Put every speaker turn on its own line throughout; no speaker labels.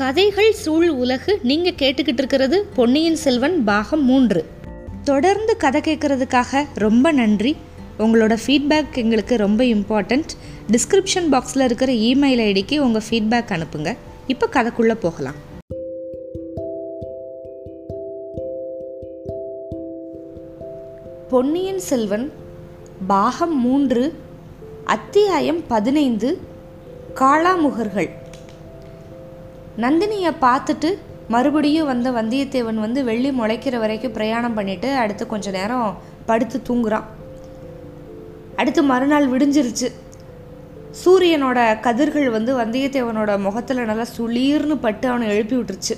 கதைகள் சூழ் உலகு நீங்கள் கேட்டுக்கிட்டு இருக்கிறது பொன்னியின் செல்வன் பாகம் மூன்று. தொடர்ந்து கதை கேட்குறதுக்காக ரொம்ப நன்றி. உங்களோட ஃபீட்பேக் எங்களுக்கு ரொம்ப இம்பார்ட்டண்ட் டிஸ்கிரிப்ஷன் பாக்ஸில் இருக்கிற இமெயில் ஐடிக்கு உங்கள் ஃபீட்பேக் அனுப்புங்க. இப்போ கதைக்குள்ளே போகலாம். பொன்னியின் செல்வன் பாகம் மூன்று அத்தியாயம் பதினைந்து காளாமுகர்கள் நந்தினியை பார்த்துட்டு மறுபடியும் வந்த வந்தியத்தேவன் வந்து வெள்ளி முளைக்கிற வரைக்கும் பிரயாணம் பண்ணிட்டு அடுத்து கொஞ்ச நேரம் படுத்து தூங்குறான். அடுத்து மறுநாள் விடிஞ்சிருச்சு. சூரியனோட கதிர்கள் வந்து வந்தியத்தேவனோட முகத்தில் நல்லா சுளீர்னு பட்டு அவனை எழுப்பி விட்டுருச்சு.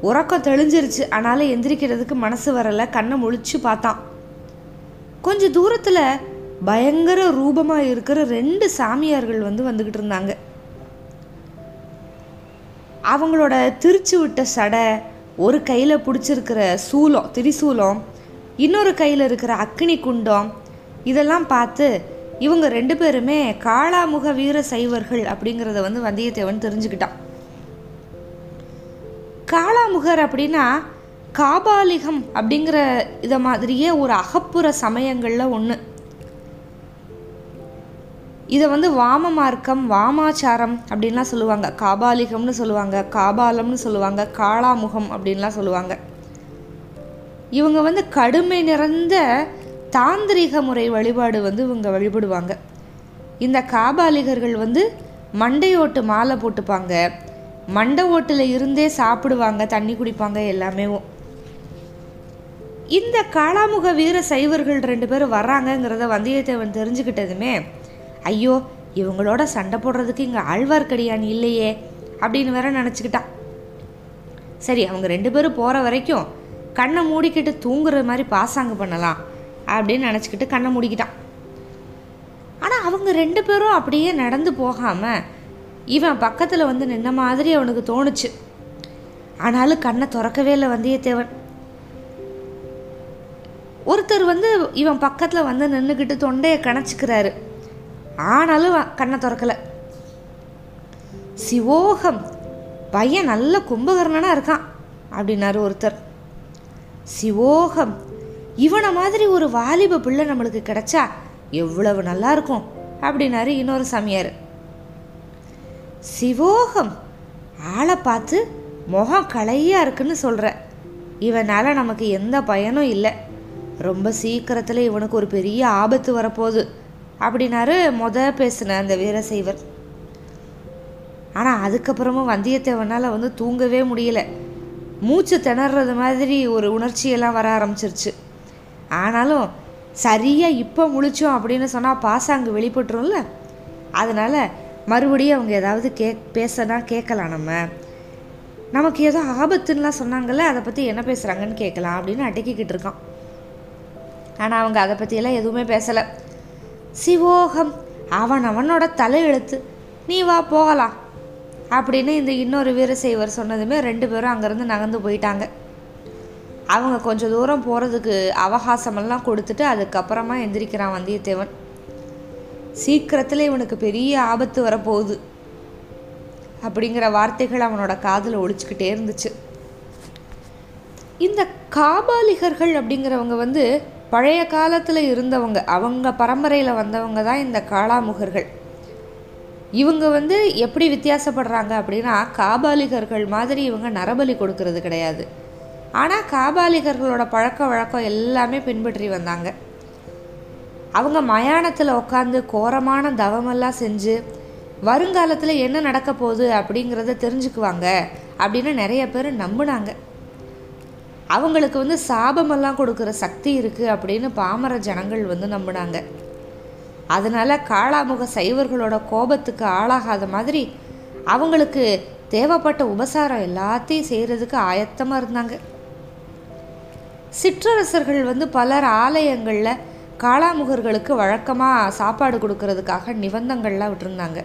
உறக்கம் தெளிஞ்சிருச்சு. ஆனாலும் எந்திரிக்கிறதுக்கு மனசு வரல. கண்ணை முழிச்சு பார்த்தான். கொஞ்சம் தூரத்தில் பயங்கர ரூபமாக இருக்கிற ரெண்டு சாமியார்கள் வந்து வந்துக்கிட்டு இருந்தாங்க. அவங்களோட திருச்சி விட்ட சடை ஒரு கையில் பிடிச்சிருக்கிற சூலம் திரிசூலம் இன்னொரு கையில் இருக்கிற அக்னி குண்டம் இதெல்லாம் பார்த்து இவங்க ரெண்டு பேருமே காளாமுக வீர சைவர்கள் அப்படிங்கிறத வந்து வந்தியத்தேவன் தெரிஞ்சுக்கிட்டான். காளாமுகர் அப்படின்னா காபாலிகம் அப்படிங்கிற இதை மாதிரியே ஒரு அகப்புற சமயங்களில் ஒன்று இதை வந்து வாம மார்க்கம் வாமாச்சாரம் அப்படின்லாம் சொல்லுவாங்க. காபாலிகம்னு சொல்லுவாங்க காபாலம்னு சொல்லுவாங்க காளாமுகம் அப்படின்லாம் சொல்லுவாங்க. இவங்க வந்து கடுமை நிறைந்த தாந்திரிக முறை வழிபாடு வந்து இவங்க வழிபடுவாங்க. இந்த காபாலிகர்கள் வந்து மண்டையோட்டு மாலை போட்டுப்பாங்க. மண்டை ஓட்டில் இருந்தே சாப்பிடுவாங்க தண்ணி குடிப்பாங்க எல்லாமே. இந்த காளாமுக வீர சைவர்கள் ரெண்டு பேரும் வர்றாங்கங்கிறத வந்தியத்தேவன் தெரிஞ்சுக்கிட்டதுமே ஐயோ இவங்களோட சண்டை போடுறதுக்கு இங்கே ஆழ்வார்க்கடியான் இல்லையே அப்படின்னு வேற நினச்சிக்கிட்டான் சரி அவங்க ரெண்டு பேரும் போகிற வரைக்கும் கண்ணை மூடிக்கிட்டு தூங்குற மாதிரி பாசாங்க பண்ணலாம் அப்படின்னு நினச்சிக்கிட்டு கண்ணை மூடிக்கிட்டான். ஆனால் அவங்க ரெண்டு பேரும் அப்படியே நடந்து போகாமல் இவன் பக்கத்தில் வந்து நின்ன மாதிரி அவனுக்கு தோணுச்சு. ஆனாலும் கண்ணை திறக்கவே இல்லை வந்தியத்தேவன். ஒருத்தர் வந்து இவன் பக்கத்தில் வந்து நின்றுக்கிட்டு தொண்டையை கணச்சிக்கிறாரு ஆனாலும் கண்ணை திறக்கலை. சிவோகம் பையன் நல்ல கும்பகர்ணனாக இருக்கான் அப்படின்னாரு ஒருத்தர். சிவோகம் இவனை மாதிரி ஒரு வாலிப பிள்ளை நம்மளுக்கு கிடைச்சா எவ்வளவு நல்லா இருக்கும் அப்படின்னாரு இன்னொரு சாமியார். சிவோகம் ஆளை பார்த்து முகம் களையாக இருக்குன்னு சொல்கிற இவனால் நமக்கு எந்த பயனும் இல்லை. ரொம்ப சீக்கிரத்தில் இவனுக்கு ஒரு பெரிய ஆபத்து வரப்போகுது. அப்படின்னாரு மொத பேசின அந்த வீரசைவர் ஆனால் அதுக்கப்புறமும் வந்தியத்தேவனால் வந்து தூங்கவே முடியல. மூச்சு திணறது மாதிரி ஒரு உணர்ச்சியெல்லாம் வர ஆரம்பிச்சிருச்சு. ஆனாலும் சரியாக இப்போ முழிச்சோம் அப்படின்னு சொன்னால் பாசாங்கு வெளிப்பட்டுரும்ல? அதனால் மறுபடியும் அவங்க ஏதாவது கே பேசனா கேட்கலாம் நம்ம. நமக்கு ஏதோ ஆபத்துன்னெலாம் சொன்னாங்கல்ல அதை பற்றி என்ன பேசுகிறாங்கன்னு கேட்கலாம் அப்படின்னு அடக்கிக்கிட்டு இருக்கான். ஆனால் அவங்க அதை பற்றியெல்லாம் எதுவுமே பேசலை. சிவோகம் அவன் அவனோட தலை எழுத்து நீ வா போகலாம். அப்படின்னு இந்த இன்னொரு வீரசைவர் சொன்னதுமே ரெண்டு பேரும் அங்கேருந்து நகர்ந்து போயிட்டாங்க. அவங்க கொஞ்சம் தூரம் போகிறதுக்கு அவகாசமெல்லாம் கொடுத்துட்டு அதுக்கப்புறமா எந்திரிக்கிறான் வந்தியத்தேவன். சீக்கிரத்தில் இவனுக்கு பெரிய ஆபத்து வரப்போகுது அப்படிங்கிற வார்த்தைகள் அவனோட காதில் ஒழிச்சுக்கிட்டே இருந்துச்சு. இந்த காபாலிகர்கள் அப்படிங்கிறவங்க வந்து பழைய காலத்தில் இருந்தவங்க அவங்க பரம்பரையில் வந்தவங்க தான் இந்த காளாமுகர்கள். இவங்க வந்து எப்படி வித்தியாசப்படுறாங்க அப்படின்னா காபாலிகர்கள் மாதிரி இவங்க நரபலி கொடுக்கறது கிடையாது. ஆனால் காபாலிகர்களோட பழக்க வழக்கம் எல்லாமே பின்பற்றி வந்தாங்க. அவங்க மயானத்தில் உட்காந்து கோரமான தவமெல்லாம் செஞ்சு வருங்காலத்தில் என்ன நடக்க போகுது அப்படிங்கிறத தெரிஞ்சுக்குவாங்க அப்படின்னு நிறைய பேர் நம்பினாங்க. அவங்களுக்கு வந்து சாபமெல்லாம் கொடுக்குற சக்தி இருக்குது அப்படின்னு பாமர ஜனங்கள் வந்து நம்பினாங்க. அதனால் காளாமுக சைவர்களோட கோபத்துக்கு ஆளாகாத மாதிரி அவங்களுக்கு தேவைப்பட்ட உபசாரம் எல்லாத்தையும் செய்கிறதுக்கு ஆயத்தமாக இருந்தாங்க. சிற்றரசர்கள் வந்து பலர் ஆலயங்களில் காளாமுகர்களுக்கு வழக்கமாக சாப்பாடு கொடுக்கறதுக்காக நிபந்தங்கள்லாம் விட்டுருந்தாங்க.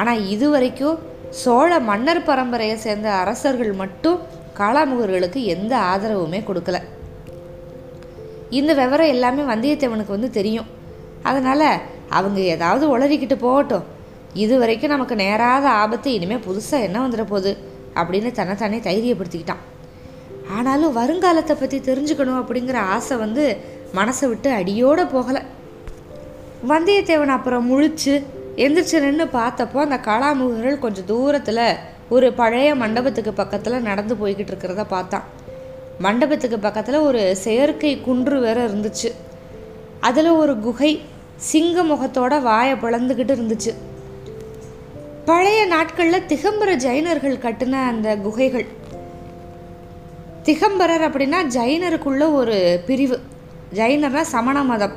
ஆனால் இது வரைக்கும் சோழ மன்னர் பரம்பரையை சேர்ந்த அரசர்கள் மட்டும் காளாமுகர்களுக்கு எந்த ஆதரவுமே கொடுக்கல. இந்த விவரம் எல்லாமே வந்தியத்தேவனுக்கு வந்து தெரியும். அதனால் அவங்க ஏதாவது உளறிக்கிட்டு போகட்டும். இது வரைக்கும் நமக்கு நேராத ஆபத்து இனிமேல் புதுசாக என்ன வந்துட போகுது அப்படின்னு தன்னைத்தானே தைரியப்படுத்திக்கிட்டான். ஆனாலும் வருங்காலத்தை பற்றி தெரிஞ்சுக்கணும் அப்படிங்கிற ஆசை வந்து மனசை விட்டு அடியோடு போகலை. வந்தியத்தேவன் அப்புறம் முழிச்சு எந்திரிச்சு நின்று பார்த்தப்போ அந்த காளாமுகர்கள் கொஞ்சம் தூரத்தில் ஒரு பழைய மண்டபத்துக்கு பக்கத்தில் நடந்து போய்கிட்டு இருக்கிறத பார்த்தான் மண்டபத்துக்கு பக்கத்தில் ஒரு செயற்கை குன்று வேற இருந்துச்சு. அதில் ஒரு குகை சிங்க முகத்தோட வாயை பிளந்துக்கிட்டு இருந்துச்சு. பழைய நாட்களில் திகம்பர ஜைனர்கள் கட்டின அந்த குகைகள். திகம்பரர் அப்படின்னா ஜைனருக்குள்ள ஒரு பிரிவு. ஜைனர்னா சமண மதம்.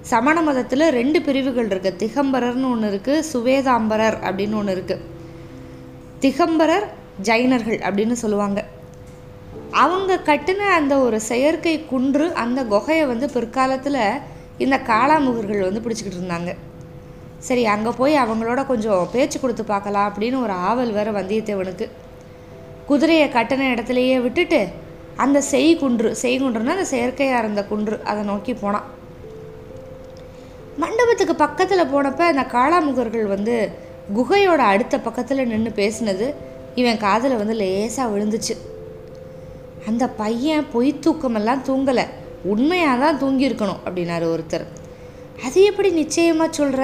சமண மதத்தில் ரெண்டு பிரிவுகள் இருக்குது திகம்பரர்னு ஒன்று இருக்குது சுவேதாம்பரர் அப்படின்னு ஒன்று இருக்குது திகம்பரர் ஜைனர்கள் அப்படின்னு சொல்லுவாங்க. அவங்க கட்டின அந்த ஒரு செயற்கை குன்று அந்த குகையை வந்து பிற்காலத்தில் இந்த காளாமுகர்கள் வந்து பிடிச்சிக்கிட்டு இருந்தாங்க. சரி அங்கே போய் அவங்களோட கொஞ்சம் பேச்சு கொடுத்து பார்க்கலாம் அப்படின்னு ஒரு ஆவல் வேற வந்தியத்தேவனுக்கு. குதிரையை கட்டின இடத்துலையே விட்டுட்டு அந்த செய்குன்று செய்குன்றுனா அந்த செயற்கையாக இருந்த குன்று அதை நோக்கி போனான். மண்டபத்துக்கு பக்கத்தில் போனப்போ அந்த காளாமுகர்கள் வந்து குகையோட அடுத்த பக்கத்தில் நின்று பேசினது இவன் காதில் வந்து லேசாக விழுந்துச்சு. அந்த பையன் பொய் தூக்கமெல்லாம் தூங்கலை. உண்மையாக தான் தூங்கியிருக்கணும் அப்படின்னாரு ஒருத்தர். அது எப்படி நிச்சயமாக சொல்கிற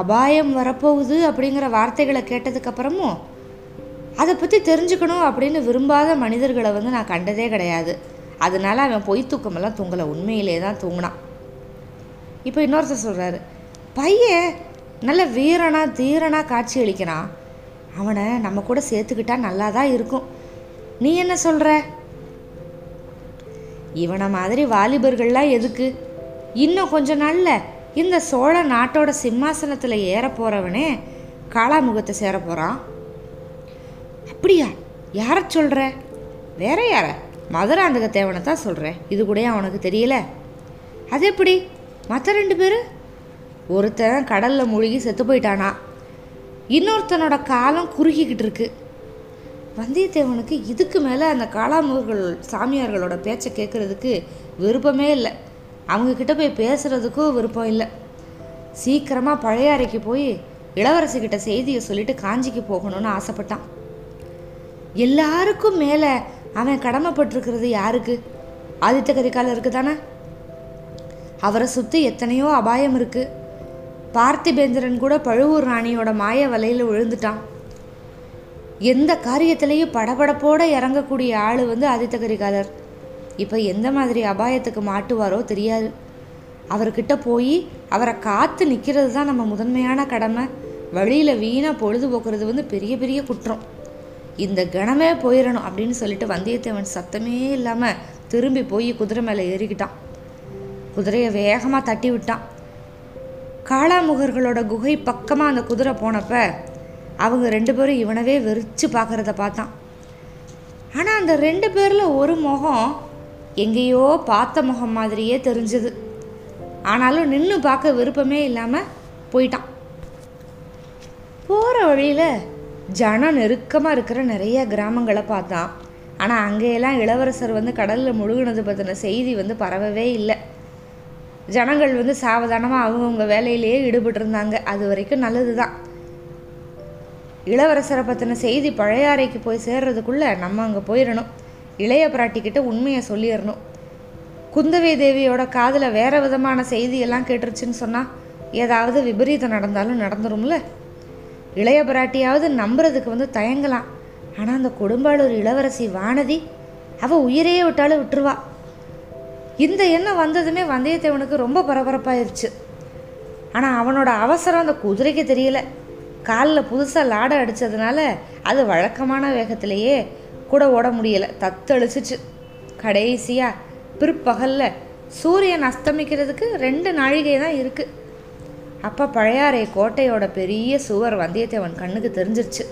அபாயம் வரப்போகுது அப்படிங்கிற வார்த்தைகளை கேட்டதுக்கப்புறமும் அதை பற்றி தெரிஞ்சுக்கணும் அப்படின்னு விரும்பாத மனிதர்களை வந்து நான் கண்டதே கிடையாது. அதனால அவன் பொய் தூக்கமெல்லாம் தூங்கலை. உண்மையிலே தான் தூங்கினான். இப்போ இன்னொருத்தர் சொல்கிறாரு பையன் நல்ல வீரனா தீரனா காட்சி அளிக்கிறான் அவனை நம்ம கூட சேர்த்துக்கிட்டா நல்லா தான் இருக்கும். நீ என்ன சொல்கிற இவனை மாதிரி வாலிபர்கள்லாம் எதுக்கு? இன்னும் கொஞ்ச நாளில் இந்த சோழ நாட்டோட சிம்மாசனத்தில் ஏற போகிறவனே காளாமுகத்தை சேர போகிறான் அப்படியா? யாரை சொல்கிற வேற யார? மதுராந்தக தேவனை தான் சொல்கிறேன் இது கூட அவனுக்கு தெரியல? அது எப்படி? மற்ற ரெண்டு பேர்? ஒருத்தன் கடலில் மூழ்கி செத்து போயிட்டானா? இன்னொருத்தனோட காலம் குறுகிக்கிட்டு இருக்கு. வந்தியத்தேவனுக்கு இதுக்கு மேலே அந்த காளாமுகர்கள் சாமியார்களோட பேச்சை கேட்குறதுக்கு விருப்பமே இல்லை. அவங்கக்கிட்ட போய் பேசுகிறதுக்கும் விருப்பம் இல்லை. சீக்கிரமாக பழைய அறைக்கு போய் இளவரசிக்கிட்ட செய்தியை சொல்லிட்டு காஞ்சிக்கு போகணும்னு ஆசைப்பட்டான். எல்லாருக்கும் மேலே அவன் கடமைப்பட்டிருக்கிறது யாருக்கு? ஆதித்த கரிகாலருக்கு தானே? அவரை சுற்றி எத்தனையோ அபாயம் இருக்குது பார்த்திபேந்திரன் கூட பழுவூர் ராணியோட மாய வலையில் விழுந்துட்டான். எந்த காரியத்திலையும் படபடப்போட இறங்கக்கூடிய ஆள் வந்து ஆதித்த கரிகாலர் இப்போ எந்த மாதிரி அபாயத்துக்கு மாட்டுவாரோ தெரியாது. அவர்கிட்ட போய் அவரை காத்து நிற்கிறது தான் நம்ம முதன்மையான கடமை. வழியில் வீணாக பொழுது போக்குறது வந்து பெரிய பெரிய குற்றம். இந்த கணமே போயிடணும் அப்படின்னு சொல்லிட்டு வந்தியத்தேவன் சத்தமே இல்லாமல் திரும்பி போய் குதிரை மேலே ஏறிக்கிட்டான். குதிரையை வேகமாக தட்டி விட்டான். காளாமுகர்களோட குகை பக்கமாக அந்த குதிரை போனப்ப அவங்க ரெண்டு பேரும் இவனவே வெறிச்சு பார்க்குறத பார்த்தான். ஆனால் அந்த ரெண்டு பேரில் ஒரு முகம் எங்கேயோ பார்த்த முகம் மாதிரியே தெரிஞ்சது. ஆனாலும் நின்று பார்க்க விருப்பமே இல்லாமல் போயிட்டான். போகிற வழியில் ஜனம் நெருக்கமாக இருக்கிற நிறைய கிராமங்களை பார்த்தான். ஆனால் அங்கேயெல்லாம் இளவரசர் வந்து கடலில் முழுகினது பற்றின செய்தி வந்து பரவவே இல்லை. ஜனங்கள் வந்து சாவதானமாக அவங்கவுங்க வேலையிலேயே ஈடுபட்டிருந்தாங்க. அது வரைக்கும் நல்லது தான் இளவரசரை பற்றின செய்தி பழையாறைக்கு போய் சேர்றதுக்குள்ளே நம்ம அங்கே போயிடணும் இளைய பிராட்டிக்கிட்ட உண்மையை சொல்லிடணும் குந்தவை தேவியோட காதில் வேறு விதமான செய்தியெல்லாம் கேட்டுருச்சுன்னு சொன்னால் ஏதாவது விபரீதம் நடந்தாலும் நடந்துரும்ல? இளைய பிராட்டியாவது நம்புறதுக்கு வந்து தயங்கலாம். ஆனால் அந்த கொடும்பாளூர் இளவரசி வானதி அவள் உயிரையே விட்டாலும் விட்டுருவா. இந்த எண்ணம் வந்ததுமே வந்தியத்தேவனுக்கு ரொம்ப பரபரப்பாயிருச்சு. ஆனால் அவனோட அவசரம் அந்த குதிரைக்கு தெரியல. காலில் புதுசாக லாடை அடித்ததுனால அது வழக்கமான வேகத்திலேயே கூட ஓட முடியலை. தத்தளிச்சிச்சு. கடைசியாக பிற்பகலில் சூரியன் அஸ்தமிக்கிறதுக்கு ரெண்டு நாழிகை தான் இருக்குது அப்போ பழையாறை கோட்டையோட பெரிய சுவர் வந்தியத்தேவன் கண்ணுக்கு தெரிஞ்சிருச்சு.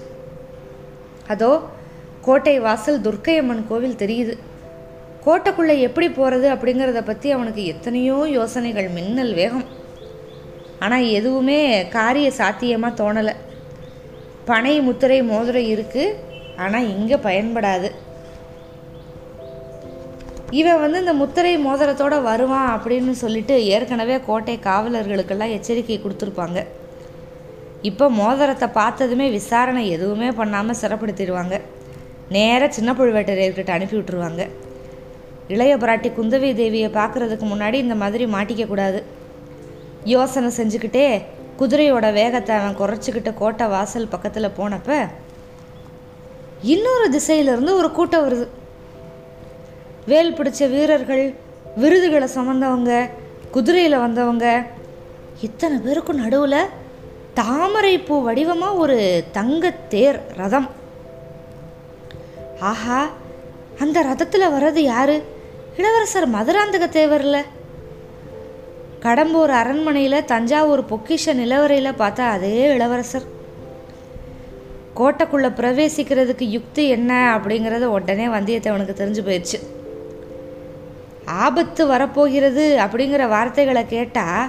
அதோ கோட்டை வாசல் துர்க்கையம்மன் கோவில் தெரியுது. கோட்டைக்குள்ளே எப்படி போகிறது அப்படிங்கிறத பற்றி அவனுக்கு எத்தனையோ யோசனைகள் மின்னல் வேகம். ஆனால் எதுவுமே காரிய சாத்தியமாக தோணலை. பனை முத்திரை மோதிரை இருக்குது ஆனால் இங்கே பயன்படாது. இவன் வந்து இந்த முத்திரை மோதிரத்தோட வருவான் அப்படின்னு சொல்லிட்டு ஏற்கனவே கோட்டை காவலர்களுக்கெல்லாம் எச்சரிக்கை கொடுத்துருப்பாங்க. இப்போ மோதிரத்தை பார்த்ததுமே விசாரணை எதுவுமே பண்ணாமல் சிறப்படுத்திடுவாங்க. நேராக சின்ன பழுவேட்டரையர்கிட்ட அனுப்பி விட்டுருவாங்க. இளைய பிராட்டி குந்தவி தேவியை பார்க்குறதுக்கு முன்னாடி இந்த மாதிரி மாட்டிக்கக்கூடாது. யோசனை செஞ்சுக்கிட்டே குதிரையோட வேகத்தை அவன் குறைச்சிக்கிட்டு கோட்டை வாசல் பக்கத்தில் போனப்ப இன்னொரு திசையிலிருந்து ஒரு கூட்டம் வருது. வேல் பிடிச்ச வீரர்கள் விருதுகளை சுமந்தவங்க குதிரையில் வந்தவங்க இத்தனை பேருக்கும் நடுவில் தாமரைப்பூ வடிவமாக ஒரு தங்கத்தேர் ரதம். ஆஹா அந்த ரதத்தில் வர்றது யாரு? இளவரசர் மதுராந்தக தேவர்ல? கடம்பூர் அரண்மனையில் தஞ்சாவூர் பொக்கிஷ நிலவரையில் பார்த்தா அதே இளவரசர். கோட்டைக்குள்ளே பிரவேசிக்கிறதுக்கு யுக்தி என்ன அப்படிங்கிறத உடனே வந்தியத்தேவனுக்கு தெரிஞ்சு போயிடுச்சு. ஆபத்து வரப்போகிறது அப்படிங்கிற வார்த்தைகளை கேட்டால்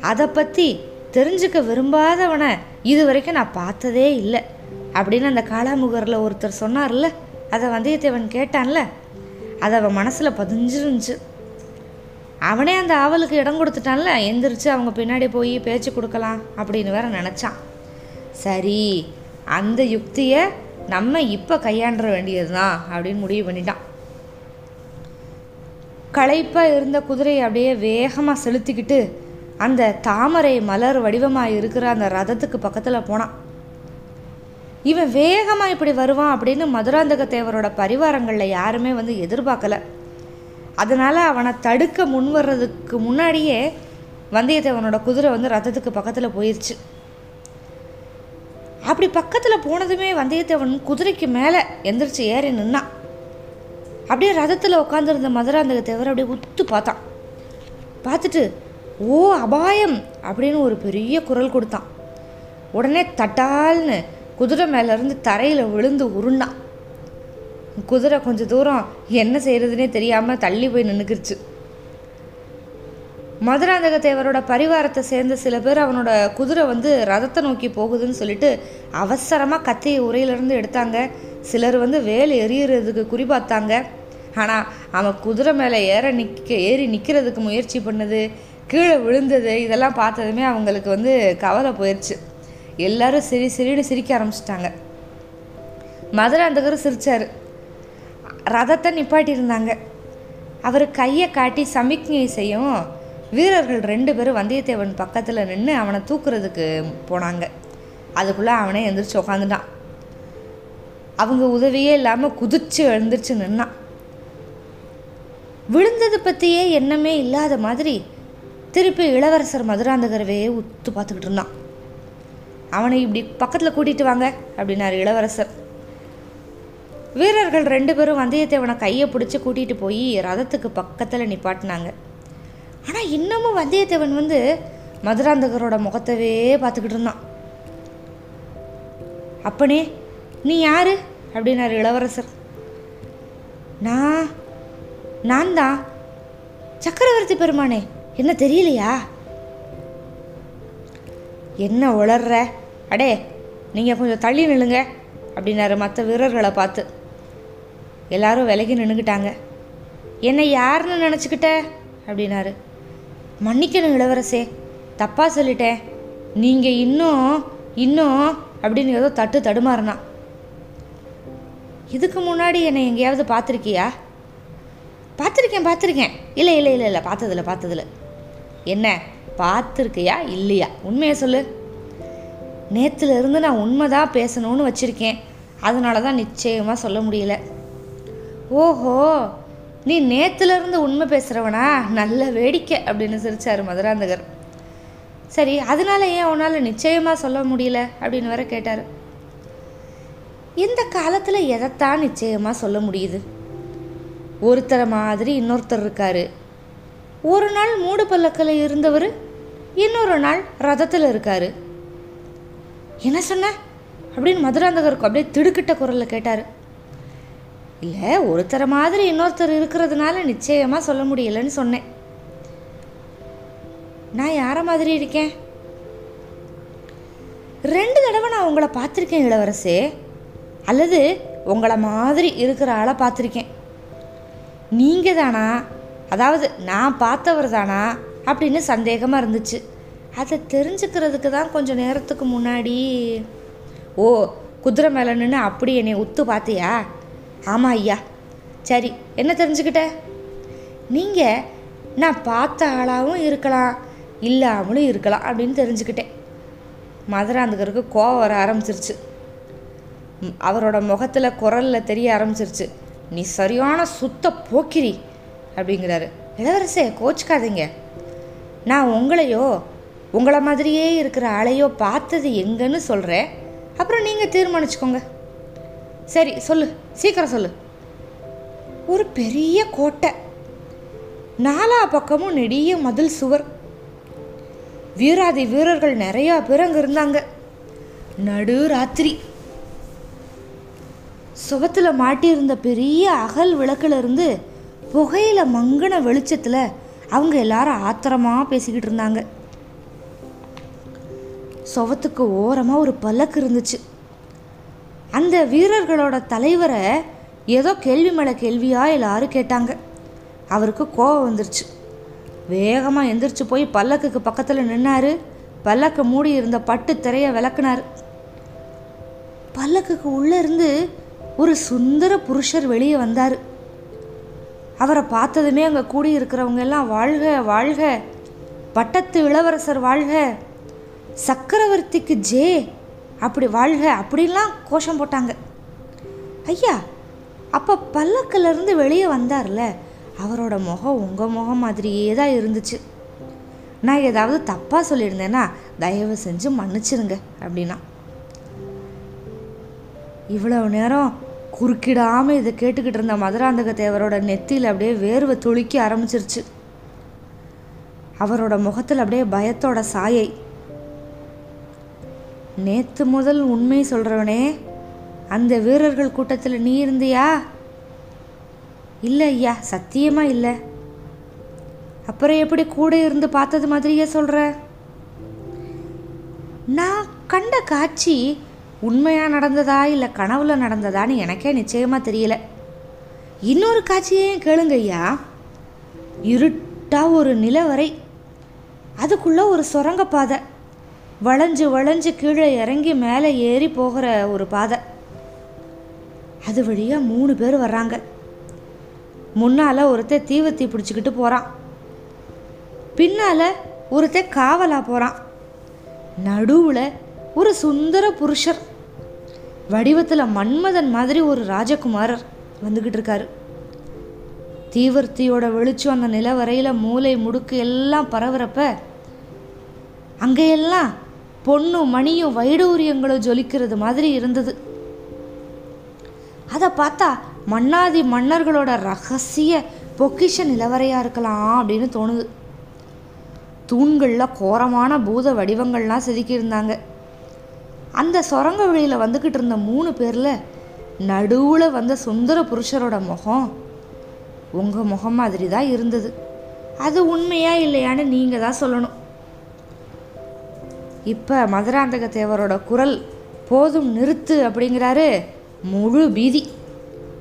அதை பற்றி தெரிஞ்சுக்க விரும்பாதவனை இது வரைக்கும் நான் பார்த்ததே இல்லை அப்படின்னு அந்த காளாமுகரில் ஒருத்தர் சொன்னார்ல அதை வந்தியத்தேவன் கேட்டான்ல. அது அவன் மனசில் பதிஞ்சிருந்துச்சு. அவனே அந்த ஆவலுக்கு இடம் கொடுத்துட்டான்ல எந்திரிச்சு அவங்க பின்னாடி போய் பேச்சு கொடுக்கலாம் அப்படின்னு வேற நினச்சான். சரி அந்த யுக்தியை நம்ம இப்போ கையாண்ட வேண்டியது தான் அப்படின்னு முடிவு பண்ணிட்டான். களைப்பாக இருந்த குதிரையை அப்படியே வேகமாக செலுத்திக்கிட்டு அந்த தாமரை மலர் வடிவமாக இருக்கிற அந்த ரதத்துக்கு பக்கத்தில் போனான். இவன் வேகமாக இப்படி வருவான் அப்படின்னு மதுராந்தக தேவரோட பரிவாரங்களில் யாருமே வந்து எதிர்பார்க்கல. அதனால் அவனை தடுக்க முன் வர்றதுக்கு முன்னாடியே வந்தியத்தேவனோட குதிரை வந்து ரதத்துக்கு பக்கத்தில் போயிடுச்சு அப்படி பக்கத்தில் போனதுமே வந்தியத்தேவன் குதிரைக்கு மேலே எந்திரிச்சு ஏறி நின்னான் அப்படியே ரதத்தில் உட்காந்துருந்த மதுராந்தக தேவர் அப்படியே உத்து பார்த்தான். பார்த்துட்டு ஓ அபாயம்! அப்படின்னு ஒரு பெரிய குரல் கொடுத்தான். உடனே தட்டால்னு குதிரை மேலேருந்து தரையில் விழுந்து உருண்டான் குதிரை கொஞ்சம் தூரம் என்ன செய்யறதுனே தெரியாமல் தள்ளி போய் நின்றுக்கிருச்சு மதுராந்தக தேவரோட பரிவாரத்தை சேர்ந்த சில பேர் அவனோட குதிரை வந்து ரதத்தை நோக்கி போகுதுன்னு சொல்லிட்டு அவசரமாக கத்தியை உரையிலிருந்து எடுத்தாங்க. சிலர் வந்து வேல் எறியறதுக்கு குறிபார்த்தாங்க ஆனால் அவன் குதிரை மேலே ஏற நிற்க ஏறி நிற்கிறதுக்கு முயற்சி பண்ணது கீழே விழுந்தது இதெல்லாம் பார்த்ததுமே அவங்களுக்கு வந்து கவலை போயிடுச்சு எல்லாரும் சிரி சிரின்னு சிரிக்க ஆரம்பிச்சிட்டாங்க. மதுராந்தகரும் சிரிச்சார். ரதத்தை நிப்பாட்டியிருந்தாங்க. அவர் கையை காட்டி சமிக்ஞை செய்யும் வீரர்கள் ரெண்டு பேரும் வந்தியத்தேவன் பக்கத்தில் நின்று அவனை தூக்குறதுக்கு போனாங்க. அதுக்குள்ளே அவனே எழுந்திரிச்சு உக்காந்துட்டான். அவங்க உதவியே இல்லாமல் குதிச்சு எழுந்திரிச்சு நின்னான். விழுந்தது பற்றியே எண்ணமே இல்லாத மாதிரி திருப்பி இளவரசர் மதுராந்தகரவே உத்து பார்த்துக்கிட்டு இருந்தான். அவனை இப்படி பக்கத்தில் கூட்டிகிட்டு வாங்க அப்படின்னாரு இளவரசர். வீரர்கள் ரெண்டு பேரும் வந்தியத்தேவனை கையை பிடிச்சி கூட்டிகிட்டு போய் ரதத்துக்கு பக்கத்தில் நிப்பாட்டினாங்க. ஆனால் இன்னமும் வந்தியத்தேவன் வந்து மதுராந்தகரோட முகத்தவே பார்த்துக்கிட்டு இருந்தான். அப்பனே நீ யாரு? அப்படின்னாரு இளவரசர். நான் நான் தான் சக்கரவர்த்தி பெருமானே என்ன தெரியலையா? என்ன உளர்ற? அடே நீங்கள் கொஞ்சம் தள்ளி நில்லுங்க அப்படின்னாரு மற்ற வீரர்களை பார்த்து. எல்லாரும் விலகி நின்றுக்கிட்டாங்க என்னை யாருன்னு நினச்சிக்கிட்ட? அப்படின்னாரு. மன்னிக்கணும் இளவரசே தப்பாக சொல்லிட்டேன். நீங்கள் இன்னும் இன்னும் அப்படின்னு ஏதோ தட்டு தடுமாறினா. இதுக்கு முன்னாடி என்னை எங்கேயாவது பார்த்துருக்கியா? பார்த்துருக்கேன் பார்த்துருக்கேன். இல்லை இல்லை இல்லை இல்லை பார்த்ததில்ல பார்த்ததில்ல. என்ன பார்த்துருக்கியா இல்லையா? உண்மையை சொல்லு. நேற்றுலேருந்து நான் நான் உண்மைதான் பேசணும்னு வச்சுருக்கேன். அதனால தான் நிச்சயமாக சொல்ல முடியல. ஓஹோ நீ நேற்றுலேருந்து உண்மை பேசுகிறவனா நல்ல வேடிக்கை அப்படின்னு சிரிச்சார் மதுராந்தகர். சரி அதனால ஏன் உன்னால் நிச்சயமாக சொல்ல முடியல அப்படின்னு வேற கேட்டார். இந்த காலத்தில் எதைத்தான் நிச்சயமாக சொல்ல முடியுது? ஒருத்தரை மாதிரி இன்னொருத்தர் இருக்காரு. ஒரு நாள் மூடு பல்லக்கில் இருந்தவர் இன்னொரு நாள் ரதத்தில் இருக்காரு. என்ன சொன்ன? அப்படின்னு மதுராந்தகருக்கு அப்படியே திடுக்கிட்ட குரலில் கேட்டார். இல்லை ஒருத்தரை மாதிரி இன்னொருத்தர் இருக்கிறதுனால நிச்சயமாக சொல்ல முடியலன்னு சொன்னேன். நான் யாரை மாதிரி இருக்கேன்? ரெண்டு தடவை நான் உங்களை பார்த்துருக்கேன் இளவரசே. அல்லது உங்களை மாதிரி இருக்கிற ஆளை பார்த்துருக்கேன். நீங்கள் தானா அதாவது நான் பார்த்தவர் தானா? அப்படின்னு சந்தேகமாக இருந்துச்சு. அதை தெரிஞ்சுக்கிறதுக்கு தான் கொஞ்சம் நேரத்துக்கு முன்னாடி ஓ குதிரை மேலே நின்று அப்படி என்னை உத்து பார்த்தியா ஆமாம் ஐயா. சரி என்ன தெரிஞ்சுக்கிட்ட? நீங்கள் நான் பார்த்த ஆளாகவும் இருக்கலாம் இல்லாமலும் இருக்கலாம் அப்படின்னு தெரிஞ்சுக்கிட்டேன். மதுராந்தகருக்கு கோவம் வர ஆரம்பிச்சிருச்சு. அவரோட முகத்தில் குரலில் தெரிய ஆரம்பிச்சிருச்சு. நீ சரியான சுத்த போக்கிரி அப்படிங்கிறாரு. இளவரசே கோச்சிக்காதீங்க. நான் உங்களையோ உங்களை மாதிரியே இருக்கிற ஆளையோ பார்த்தது எங்கன்னு சொல்கிறேன் அப்புறம் நீங்கள் தீர்மானிச்சுக்கோங்க. சரி சொல்லு. சீக்கிரம் சொல்லு. ஒரு பெரிய கோட்டை. நாலா பக்கமும் நெடிய மதில் சுவர். வீராதி வீரர்கள் நிறையா பேர் அங்கே இருந்தாங்க. நடு ராத்திரி. சுவத்தில் மாட்டியிருந்த பெரிய அகல் விளக்கிலிருந்து புகையில் புகையில மங்கின வெளிச்சத்தில் அவங்க எல்லாரும் ஆத்திரமாக பேசிக்கிட்டு இருந்தாங்க. சுவத்துக்கு ஓரமாக ஒரு பல்லக்கு இருந்துச்சு. அந்த வீரர்களோட தலைவரை ஏதோ கேள்வி மேலே கேள்வியாக எல்லாரும் கேட்டாங்க. அவருக்கு கோவம் வந்துருச்சு. வேகமாக எந்திரிச்சு போய் பல்லக்குக்கு பக்கத்தில் நின்னார். பல்லக்கு மூடி இருந்த பட்டு திரையை விளக்குனார். பல்லக்குக்கு உள்ளே இருந்து ஒரு சுந்தர புருஷர் வெளியே வந்தார். அவரை பார்த்ததுமே அங்கே கூடி இருக்கிறவங்க எல்லாம் வாழ்க வாழ்க பட்டத்து இளவரசர் வாழ்க. சக்கரவர்த்திக்கு ஜே அப்படி வாழ்க அப்படின்லாம் கோஷம் போட்டாங்க. ஐயா அப்போ பல்லக்கிலிருந்து வெளியே வந்தார்ல அவரோட முகம் உங்கள் முகம் மாதிரியே தான் இருந்துச்சு. நான் ஏதாவது தப்பாக சொல்லியிருந்தேன்னா தயவு செஞ்சு மன்னிச்சிருங்க அப்படின்னா. இவ்வளவு நேரம் குறுக்கிடாமல் இதை கேட்டுக்கிட்டு இருந்த மதுராந்தக தேவரோட நெத்தியில் அப்படியே வேர்வை துளிக்க ஆரம்பிச்சிருச்சு. அவரோட முகத்தில் அப்படியே பயத்தோட சாயை. நேத்து முதல் உண்மை சொல்கிறவனே அந்த வீரர்கள் கூட்டத்தில் நீ இருந்தியா? இல்லை ஐயா சத்தியமாக இல்லை. அப்புறம் எப்படி கூட இருந்து பார்த்தது மாதிரியே சொல்கிற நான் கண்ட காட்சி உண்மையாக நடந்ததா இல்லை கனவுல நடந்ததான்னு எனக்கே நிச்சயமாக தெரியல. இன்னொரு காட்சியையும் கேளுங்க ஐயா. இருட்டாக ஒரு நிலவரை. அதுக்குள்ளே ஒரு சுரங்கப்பாதை. வளைஞ்சு வளைஞ்சு கீழே இறங்கி மேலே ஏறி போகிற ஒரு பாதை. அது வழியாக மூணு பேர் வர்றாங்க. முன்னால் ஒருத்தன் தீவத்தி பிடிச்சிக்கிட்டு போகிறான் பின்னால் ஒருத்தன் காவலாக போகிறான் நடுவில் ஒரு சுந்தர புருஷர். வடிவத்தில் மன்மதன் மாதிரி ஒரு ராஜகுமாரர் வந்துக்கிட்டு இருக்காரு. தீவர்த்தியோட வெளிச்சம் அந்த நிலவரையில் மூளை முடுக்கு எல்லாம் பரவுறப்ப அங்கேயெல்லாம் பொண்ணும் மணியும் வைடூரியங்களும் ஜொலிக்கிறது மாதிரி இருந்தது. அதை பார்த்தா மன்னாதி மன்னர்களோட ரகசிய பொக்கிஷ நிலவரையா இருக்கலாம் அப்படின்னு தோணுது. தூண்களில் கோரமான பூத வடிவங்கள்லாம் செதுக்கியிருந்தாங்க அந்த சுரங்க வழியில் வந்துக்கிட்டு இருந்த மூணு பேரில் நடுவில் வந்த சுந்தர புருஷரோட முகம் உங்கள் முகம் மாதிரி தான் இருந்தது. அது உண்மையா இல்லையான்னு நீங்கள் தான் சொல்லணும். இப்போ மதுராந்தக தேவரோட குரல் போதும் நிறுத்து அப்படிங்கிறாரு முழு பீதி.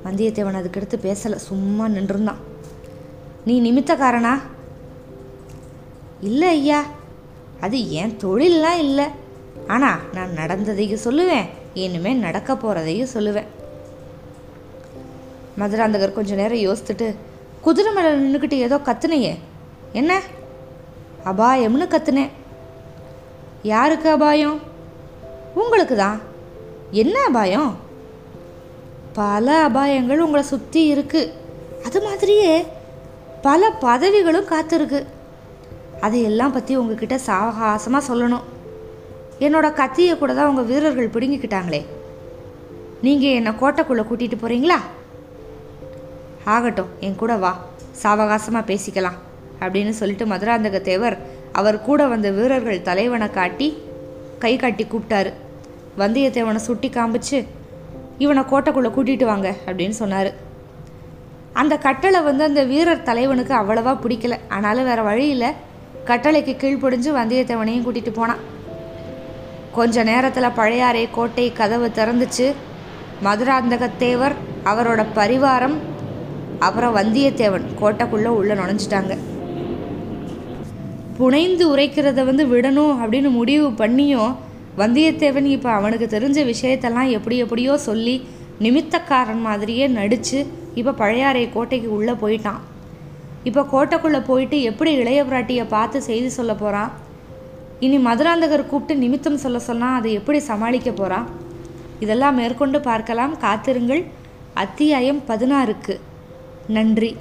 வந்தியத்தேவன் அதுக்கடுத்து பேசலை சும்மா நின்றுருந்தான் நீ நிமித்தக்காரனா? இல்லை ஐயா அது என் தொழிலெலாம் இல்லை. ஆனால் நான் நடந்ததையும் சொல்லுவேன் இனிமேல் நடக்க போகிறதையும் சொல்லுவேன். மதுராந்தகர் கொஞ்சம் நேரம் யோசித்துட்டு குதிரை மேலே நின்றுக்கிட்டு ஏதோ கத்துனையே. என்ன? அபாயம்னு கத்துனேன். யாருக்கு அபாயம்? உங்களுக்கு தான் என்ன அபாயம்? பல அபாயங்கள் உங்களை சுற்றி இருக்கு. அது மாதிரியே பல பதவிகளும் காத்திருக்கு. அதையெல்லாம் பற்றி உங்ககிட்ட சாவகாசமாக சொல்லணும். என்னோட கத்தியை கூட தான் உங்கள் வீரர்கள் பிடுங்கிக்கிட்டாங்களே. நீங்கள் என்னை கோட்டைக்குள்ளே கூட்டிகிட்டு போகிறீங்களா ஆகட்டும் என் கூட வா. சாவகாசமாக பேசிக்கலாம் அப்படின்னு சொல்லிட்டு மதுராந்தக தேவர் அவர் கூட வந்த வீரர்கள் தலைவனை காட்டி கை காட்டி கூப்பிட்டாரு. வந்தியத்தேவனை சுட்டி காமிச்சு இவனை கோட்டைக்குள்ளே கூட்டிகிட்டு வாங்க அப்படின்னு சொன்னார். அந்த கட்டளை வந்து அந்த வீரர் தலைவனுக்கு அவ்வளவா பிடிக்கல. ஆனாலும் வேற வழியில் கட்டளைக்கு கீழ்ப்பொடிஞ்சு வந்தியத்தேவனையும் கூட்டிகிட்டு போனான். கொஞ்ச நேரத்தில் பழையாறை கோட்டை கதவு திறந்துச்சு. மதுராந்தகத்தேவர் அவரோட பரிவாரம் அப்புறம் வந்தியத்தேவன் கோட்டைக்குள்ளே உள்ளே நுழைஞ்சிட்டாங்க. புனைந்து உரைக்கிறத வந்து விடணும் அப்படின்னு முடிவு பண்ணியும் வந்தியத்தேவன் இப்போ அவனுக்கு தெரிஞ்ச விஷயத்தெல்லாம் எப்படி எப்படியோ சொல்லி நிமித்தக்காரன் மாதிரியே நடித்து இப்போ பழையாறை கோட்டைக்கு உள்ளே போயிட்டான். இப்போ கோட்டைக்குள்ளே போயிட்டு எப்படி இளைய பிராட்டியை பார்த்து செய்தி சொல்ல போகிறான் இனி மதுராந்தகர் கூப்பிட்டு நிமித்தம் சொல்ல சொன்னால் அதை எப்படி சமாளிக்க போகிறான் இதெல்லாம் மேற்கொண்டு பார்க்கலாம். காத்திருங்கள். அத்தியாயம் பதினாறுக்கு. நன்றி.